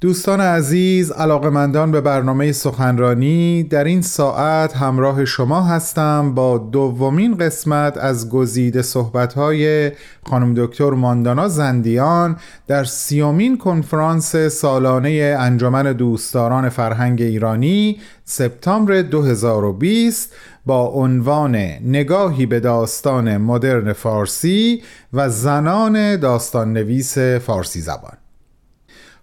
دوستان عزیز علاقمندان به برنامه سخنرانی در این ساعت همراه شما هستم با دومین قسمت از گزیده صحبت‌های خانم دکتر ماندانا زندیان در سیومین کنفرانس سالانه انجمن دوستداران فرهنگ ایرانی سپتامبر 2020 با عنوان نگاهی به داستان مدرن فارسی و زنان داستان نویس فارسی زبان.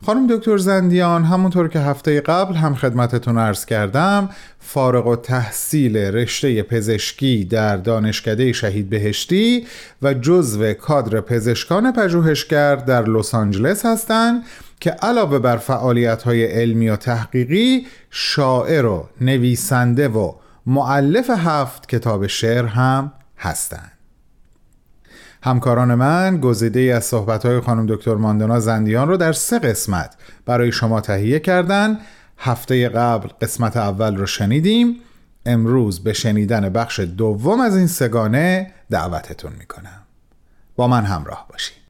خانم دکتر زندیان همونطور که هفته قبل هم خدمتتون عرض کردم فارغ و تحصیل رشته پزشکی در دانشکده شهید بهشتی و جزو کادر پزشکان پژوهشگر در لس آنجلس هستند که علاوه بر فعالیت های علمی و تحقیقی شاعر و نویسنده و معلف هفت کتاب شعر هم هستند. همکاران من گزیده ای از صحبتهای خانم دکتر ماندانا زندیان رو در سه قسمت برای شما تهیه کردن. هفته قبل قسمت اول رو شنیدیم. امروز به شنیدن بخش دوم از این سگانه دعوتتون می‌کنم. با من همراه باشید.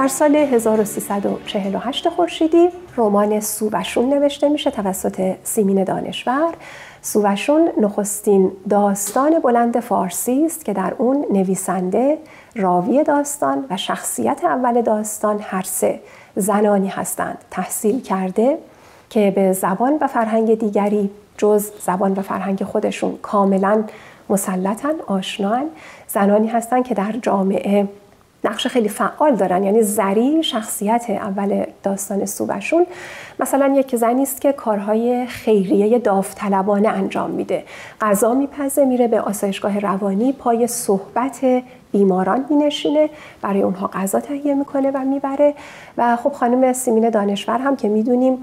در سال 1348 خورشیدی رمان سووشون نوشته میشه توسط سیمین دانشور. سووشون نخستین داستان بلند فارسی است که در اون نویسنده راوی داستان و شخصیت اول داستان هر سه زنانی هستند تحصیل کرده که به زبان و فرهنگ دیگری جز زبان و فرهنگ خودشون کاملا مسلطن آشنان زنانی هستند که در جامعه نقش خیلی فعال دارن یعنی زری شخصیت اول داستان سوبشون مثلا یک زنی است که کارهای خیریه داوطلبانه انجام میده. غذا میپزه میره به آسایشگاه روانی پای صحبت بیماران مینشینه برای اونها غذا تهیه می‌کنه و می‌بره. و خب خانم سیمین دانشور هم که می‌دونیم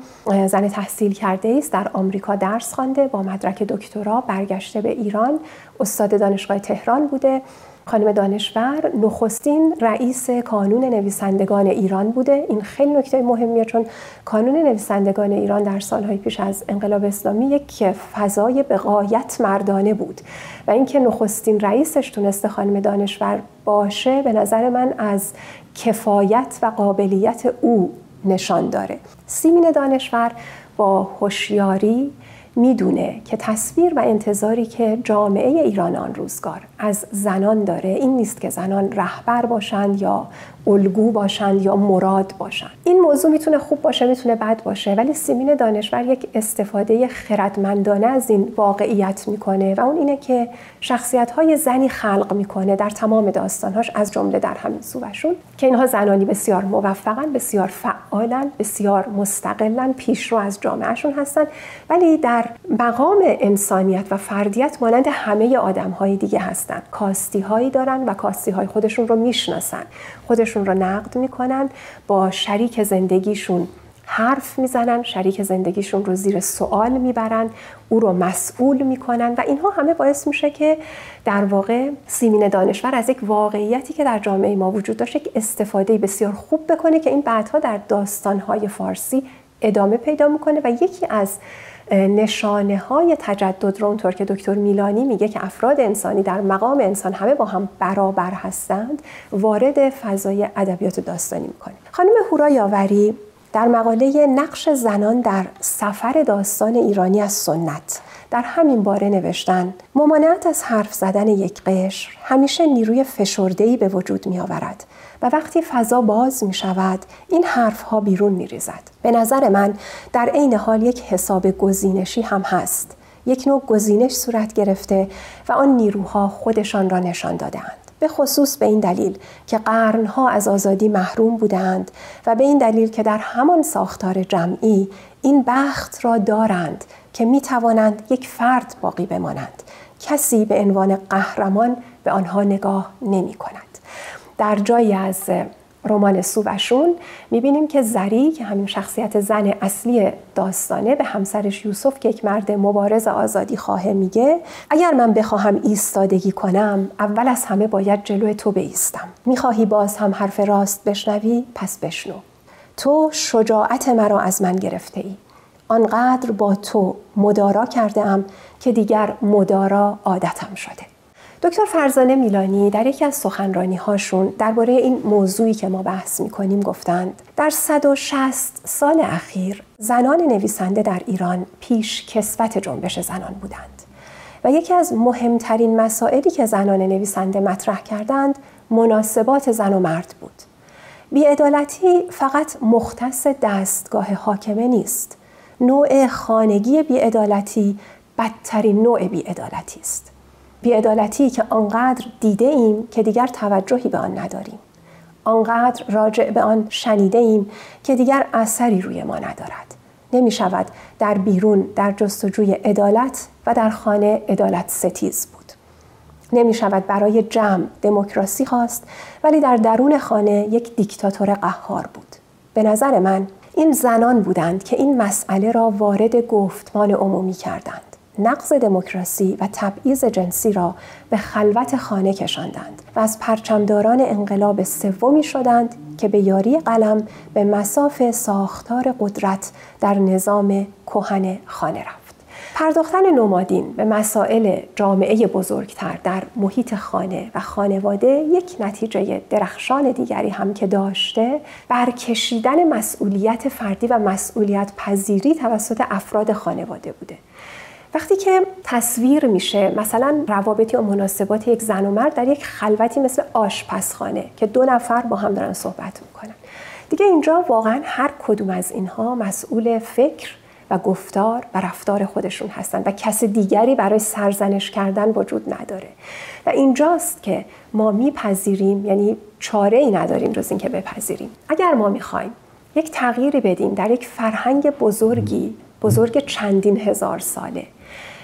زن تحصیل کرده است در آمریکا درس خوانده با مدرک دکترا برگشته به ایران. استاد دانشگاه تهران بوده. خانم دانشور نخستین رئیس کانون نویسندگان ایران بوده. این خیلی نکته مهمیه چون کانون نویسندگان ایران در سالهای پیش از انقلاب اسلامی یک فضای به غایت مردانه بود و اینکه نخستین رئیسش تونسته خانم دانشور باشه به نظر من از کفایت و قابلیت او نشان داره. سیمین دانشور با هوشیاری می‌دونه که تصویر و انتظاری که جامعه ایران آن روزگار از زنان داره این نیست که زنان رهبر باشند یا الگو باشند یا مراد باشند. این موضوع می‌تونه خوب باشه می‌تونه بد باشه ولی سیمین دانشور یک استفاده خردمندانه از این واقعیت می‌کنه و اون اینه که شخصیت های زنی خلق می‌کنه در تمام داستانهاش از جمله در همین سوبشون که اینها زنانی بسیار موفقن بسیار فعالن بسیار مستقلن پیشرو از جامعهشون هستن ولی در مقام انسانیت و فردیت مانند همه آدم های دیگه هستن. کاستی هایی دارن و کاستی های خودشون رو می‌شناسن. خودشون رو نقد می‌کنن با شریک زندگیشون حرف می‌زنن شریک زندگیشون رو زیر سوال می‌برن او رو مسئول می‌کنن و اینها همه باعث میشه که در واقع سیمین دانشور از یک واقعیتی که در جامعه ما وجود داشت یک استفاده بسیار خوب بکنه که این بعدها در داستانهای فارسی ادامه پیدا می‌کنه و یکی از نشانه های تجدد رو اونطور که دکتر میلانی میگه که افراد انسانی در مقام انسان همه با هم برابر هستند وارد فضای ادبیات داستانی می‌کنه. خانم هورا یاوری در مقاله نقش زنان در سفر داستان ایرانی از سنت در همین باره نوشتن ممانعت از حرف زدن یک قشر همیشه نیروی فشردهی به وجود می آورد و وقتی فضا باز می شود این حرف ها بیرون می ریزد. به نظر من در عین حال یک حساب گزینشی هم هست. یک نوع گزینش صورت گرفته و آن نیروها خودشان را نشان دادهاند. به خصوص به این دلیل که قرنها از آزادی محروم بودند و به این دلیل که در همان ساختار جمعی این بخت را دارند که می توانند یک فرد باقی بمانند کسی به عنوان قهرمان به آنها نگاه نمی کند در جایی از رمان سووشون می‌بینیم که زری که همین شخصیت زن اصلی داستانه به همسرش یوسف که یک مرد مبارز آزادی خواهه میگه اگر من بخواهم ایستادگی کنم اول از همه باید جلوی تو بیستم. می‌خواهی باز هم حرف راست بشنوی؟ پس بشنو. تو شجاعت مرا از من گرفته ای آنقدر با تو مدارا کرده ام که دیگر مدارا عادتم شده. دکتر فرزانه میلانی در یکی از سخنرانی هاشون درباره این موضوعی که ما بحث می کنیم گفتند. در 160 سال اخیر زنان نویسنده در ایران پیش کسبت جنبش زنان بودند و یکی از مهمترین مسائلی که زنان نویسنده مطرح کردند مناسبات زن و مرد بود. بیعدالتی فقط مختص دستگاه حاکمه نیست. نوع خانگی بیعدالتی بدترین نوع بیعدالتی است. بیعدالتی که آنقدر دیده ایم که دیگر توجهی به آن نداریم. آنقدر راجع به آن شنیده ایم که دیگر اثری روی ما ندارد. نمی شود در بیرون در جستجوی عدالت و در خانه عدالت ستیز بود. نمی شود برای جمع دموکراسی خواست ولی در درون خانه یک دیکتاتور قهار بود. به نظر من این زنان بودند که این مسئله را وارد گفتمان عمومی کردند. نقض دموکراسی و تبعیض جنسی را به خلوت خانه کشاندند و از پرچمداران انقلاب سومی شدند که به یاری قلم به مساف ساختار قدرت در نظام کهن خانه رفت. پرداختن نومادین به مسائل جامعه بزرگتر در محیط خانه و خانواده یک نتیجه درخشان دیگری هم که داشته برکشیدن مسئولیت فردی و مسئولیت پذیری توسط افراد خانواده بوده وقتی که تصویر میشه مثلا روابطی و مناسبات یک زن و مرد در یک خلوتی مثل آشپزخانه که دو نفر با هم دارن صحبت می‌کنن. دیگه اینجا واقعا هر کدوم از اینها مسئول فکر و گفتار و رفتار خودشون هستن و کس دیگری برای سرزنش کردن وجود نداره. و اینجاست که ما میپذیریم یعنی چاره ای نداریم جز اینکه بپذیریم. اگر ما می‌خوایم یک تغییری بدیم در یک فرهنگ بزرگی بزرگ چندین هزار ساله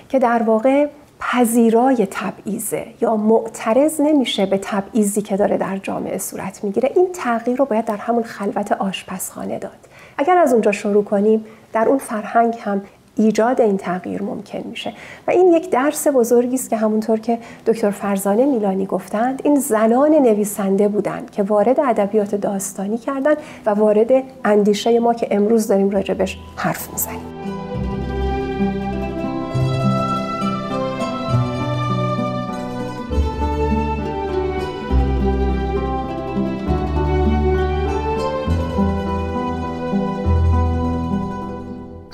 که در واقع پذیرای تبعیزه یا معترض نمیشه به تبعیضی که داره در جامعه صورت می‌گیره. این تغییر رو باید در همون خلوت آشپزخانه داد. اگر از اونجا شروع کنیم در اون فرهنگ هم ایجاد این تغییر ممکن میشه. و این یک درس بزرگی است که همونطور که دکتر فرزانه میلانی گفتند این زنان نویسنده بودند که وارد ادبیات داستانی کردند و وارد اندیشه ما که امروز داریم راجبش حرف می‌زنیم.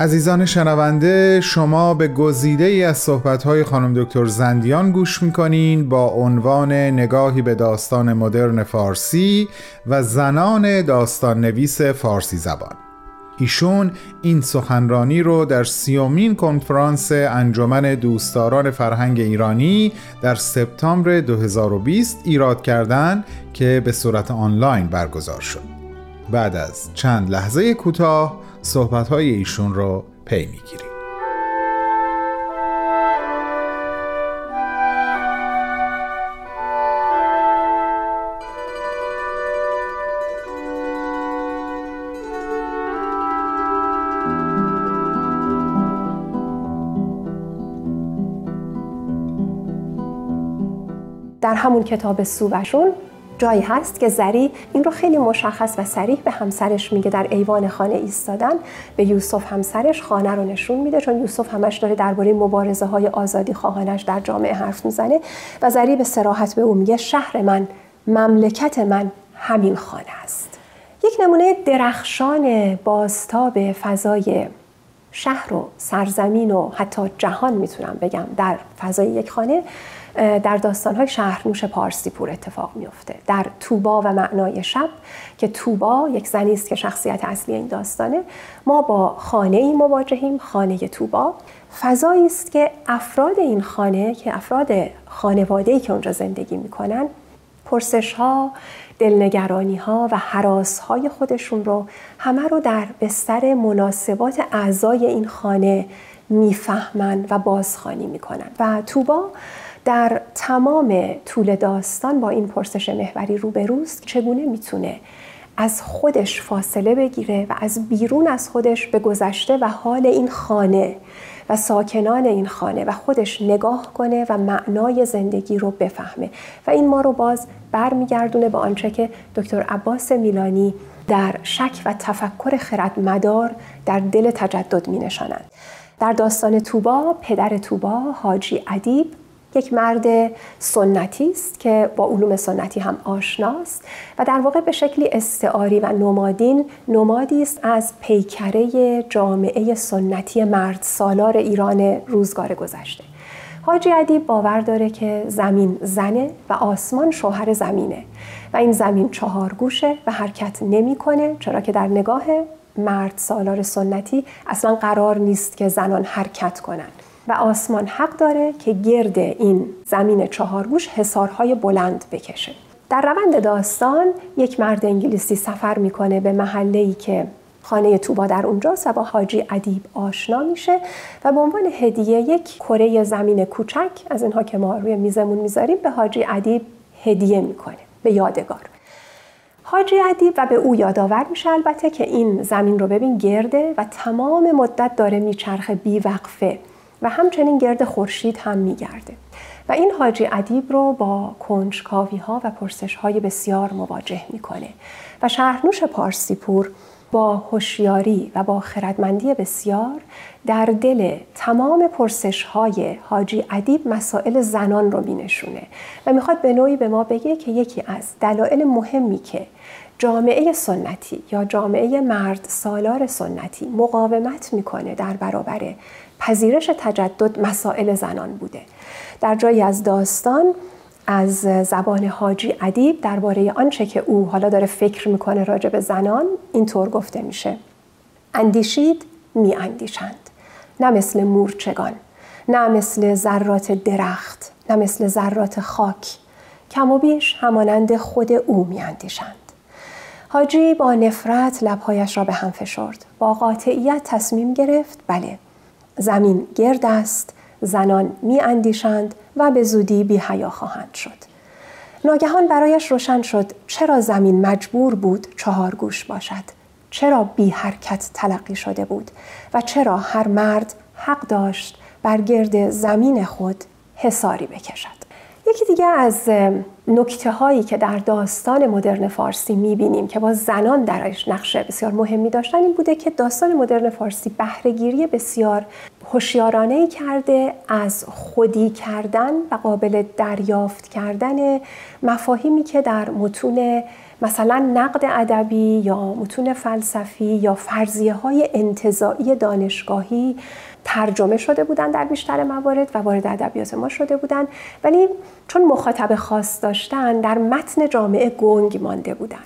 عزیزان شنونده شما به گزیده ای از صحبت‌های خانم دکتر زندیان گوش می‌کنین با عنوان نگاهی به داستان مدرن فارسی و زنان داستان نویس فارسی زبان. ایشون این سخنرانی رو در سیومین کنفرانس انجمن دوستداران فرهنگ ایرانی در سپتامبر 2020 ایراد کردند که به صورت آنلاین برگزار شد. بعد از چند لحظه کوتاه صحبتهای ایشون رو پی می‌گیریم. در همون کتاب سوبشون جایی هست که زری این رو خیلی مشخص و سریح به همسرش میگه در ایوان خانه ایستادن. به یوسف همسرش خانه رو نشون میده چون یوسف همش داره درباره مبارزه های آزادی خواهانش در جامعه حرف می‌زنه و زری به سراحت به او میگه شهر من مملکت من همین خانه است. یک نمونه درخشان بازتاب فضای شهر و سرزمین و حتی جهان می‌تونم بگم در فضای یک خانه. در داستانهای شهرنوش پارسی پور اتفاق میفته در توبا و معنای شب که توبا یک زنی است که شخصیت اصلی این داستانه. ما با خانه ای مواجهیم خانه توبا. فضایی است که افراد این خانه که افراد خانواده ای که اونجا زندگی می‌کنن پرسش ها دلنگرانی ها و حراس های خودشون رو همه رو در بستر مناسبات اعضای این خانه می‌فهمن و بازخانی می‌کنن. و توبا در تمام طول داستان با این پرسش محوری روبروست چگونه می‌تونه از خودش فاصله بگیره و از بیرون از خودش به گذشته و حال این خانه و ساکنان این خانه و خودش نگاه کنه و معنای زندگی رو بفهمه و این ما رو باز برمیگردونه به آنچه که دکتر عباس میلانی در شک و تفکر خردمدار در دل تجدد می نشانند. در داستان توبا پدر توبا حاجی ادیب یک مرد سنتی است که با علوم سنتی هم آشناست و در واقع به شکلی استعاری و نمادین نمادی است از پیکره جامعه سنتی مرد سالار ایران روزگار گذشته. حاجی ادیب باور داره که زمین زنه و آسمان شوهر زمینه و این زمین چهار گوشه و حرکت نمی‌کنه چرا که در نگاه مرد سالار سنتی اصلا قرار نیست که زنان حرکت کنند. و آسمان حق داره که گرد این زمین چهارگوش حسارهای بلند بکشه. در روند داستان یک مرد انگلیسی سفر می‌کنه به محله ای که خانه توبا در اونجاست و با حاجی ادیب آشنا میشه و به عنوان هدیه یک کره زمین کوچک از اینها که ما روی میزمون می‌ذاریم به حاجی ادیب هدیه می‌کنه به یادگار. حاجی ادیب و به او یادآور میشه البته که این زمین رو ببین گرده و تمام مدت داره میچرخه بیوقفه. و همچنین گرد خورشید هم میگرده. و این حاجی ادیب رو با کنجکاوی ها و پرسش های بسیار مواجه می‌کنه. و شهرنوش پارسیپور با هوشیاری و با خردمندی بسیار در دل تمام پرسش های حاجی ادیب مسائل زنان رو مینشونه. و می‌خواد به نوعی به ما بگه که یکی از دلایل مهمی که جامعه سنتی یا جامعه مرد سالار سنتی مقاومت می‌کنه در برابر پذیرش تجدد مسائل زنان بوده. در جایی از داستان از زبان حاجی ادیب درباره آنچه که او حالا داره فکر می‌کنه راجع به زنان اینطور گفته میشه. اندیشید می اندیشند نه مثل مورچگان نه مثل ذرات درخت نه مثل ذرات خاک. کم و بیش همانند خود او می اندیشند حاجی با نفرت لبهایش را به هم فشرد. با قاطعیت تصمیم گرفت بله زمین گرد است زنان می اندیشند و به زودی بی حیا خواهند شد. ناگهان برایش روشن شد چرا زمین مجبور بود چهار گوش باشد. چرا بی حرکت تلقی شده بود و چرا هر مرد حق داشت بر گرد زمین خود حساری بکشد. یکی دیگه از نکته هایی که در داستان مدرن فارسی می‌بینیم که با زنان درش نقش بسیار مهمی داشتن این بوده که داستان مدرن فارسی بهرهگیری بسیار هوشیارانه کرده از خودی کردن و قابل دریافت کردن مفاهیمی که در متون مثلا نقد ادبی یا متون فلسفی یا فرضیه های انتظاعی دانشگاهی ترجمه شده بودن در بیشتر موارد و وارد ادبیات ما شده بودن. ولی چون مخاطب خاص داشتن در متن جامعه گنگ مانده بودن.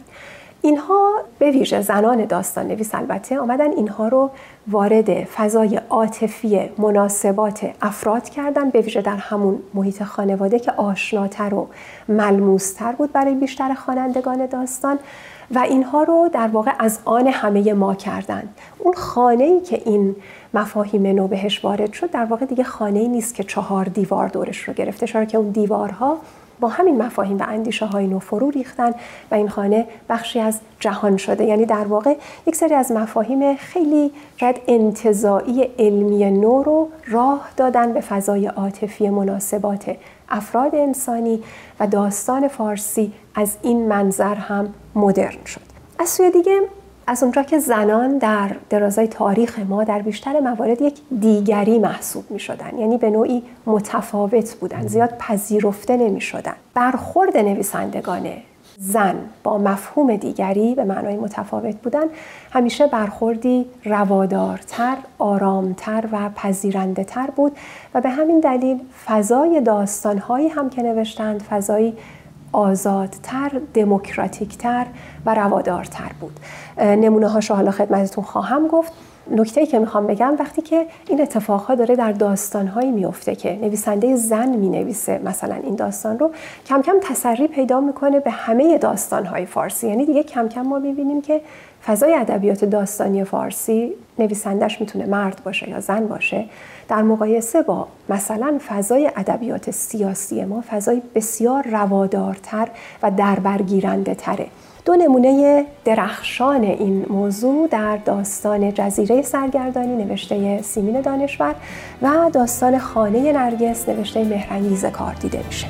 اینها به ویژه زنان داستان نویس البته آمدن اینها رو وارد فضای عاطفی مناسبات افراد کردن به ویژه در همون محیط خانواده که آشناتر و ملموستر بود برای بیشتر خوانندگان داستان و اینها رو در واقع از آن همه ما کردن. اون خانه ای که این مفاهیم نو بهش وارد شد در واقع دیگه خانه ای نیست که چهار دیوار دورش رو گرفته چرا که اون دیوارها با همین مفاهیم و اندیشه های نو فرو ریختن و این خانه بخشی از جهان شده. یعنی در واقع یک سری از مفاهیم خیلی شاید انتظاعی علمی نو رو راه دادن به فضای عاطفی مناسبات افراد انسانی و داستان فارسی از این منظر هم مدرن شد. از سوی دیگه از اونجا که زنان در درازای تاریخ ما در بیشتر موارد یک دیگری محسوب می شدن یعنی به نوعی متفاوت بودن زیاد پذیرفته نمی شدن برخورد نویسندگان زن با مفهوم دیگری به معنای متفاوت بودن همیشه برخوردی روادارتر، آرامتر و پذیرنده تر بود و به همین دلیل فضای داستانهایی هم که نوشتند فضایی آزادتر، دموکراتیکتر و روادارتر بود. نمونه هاشو حالا خدمتتون خواهم گفت. نکته ای که می‌خوام بگم وقتی که این اتفاقها داره در داستانهایی میفته که نویسنده زن می‌نویسه مثلا این داستان رو کم کم تسری پیدا می‌کنه به همه داستانهای فارسی. یعنی دیگه کم کم ما می‌بینیم که فضای ادبیات داستانی فارسی نویسندش می‌تونه مرد باشه یا زن باشه در مقایسه با مثلا فضای ادبیات سیاسی ما فضای بسیار روادارتر و دربرگیرنده تره دو نمونه درخشان این موضوع در داستان جزیره سرگردانی نوشته سیمین دانشور و داستان خانه نرگس نوشته مهرنگیز کار دیده میشه.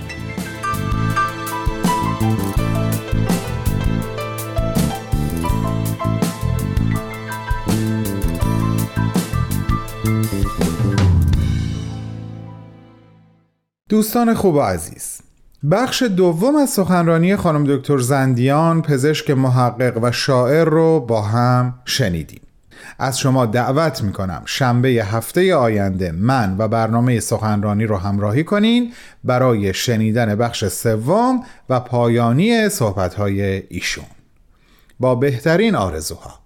دوستان خوب و عزیز بخش دوم از سخنرانی خانم دکتر زندیان پزشک محقق و شاعر رو با هم شنیدیم. از شما دعوت می‌کنم شنبه هفته آینده من و برنامه سخنرانی رو همراهی کنین برای شنیدن بخش سوم و پایانی صحبتهای ایشون. با بهترین آرزوها.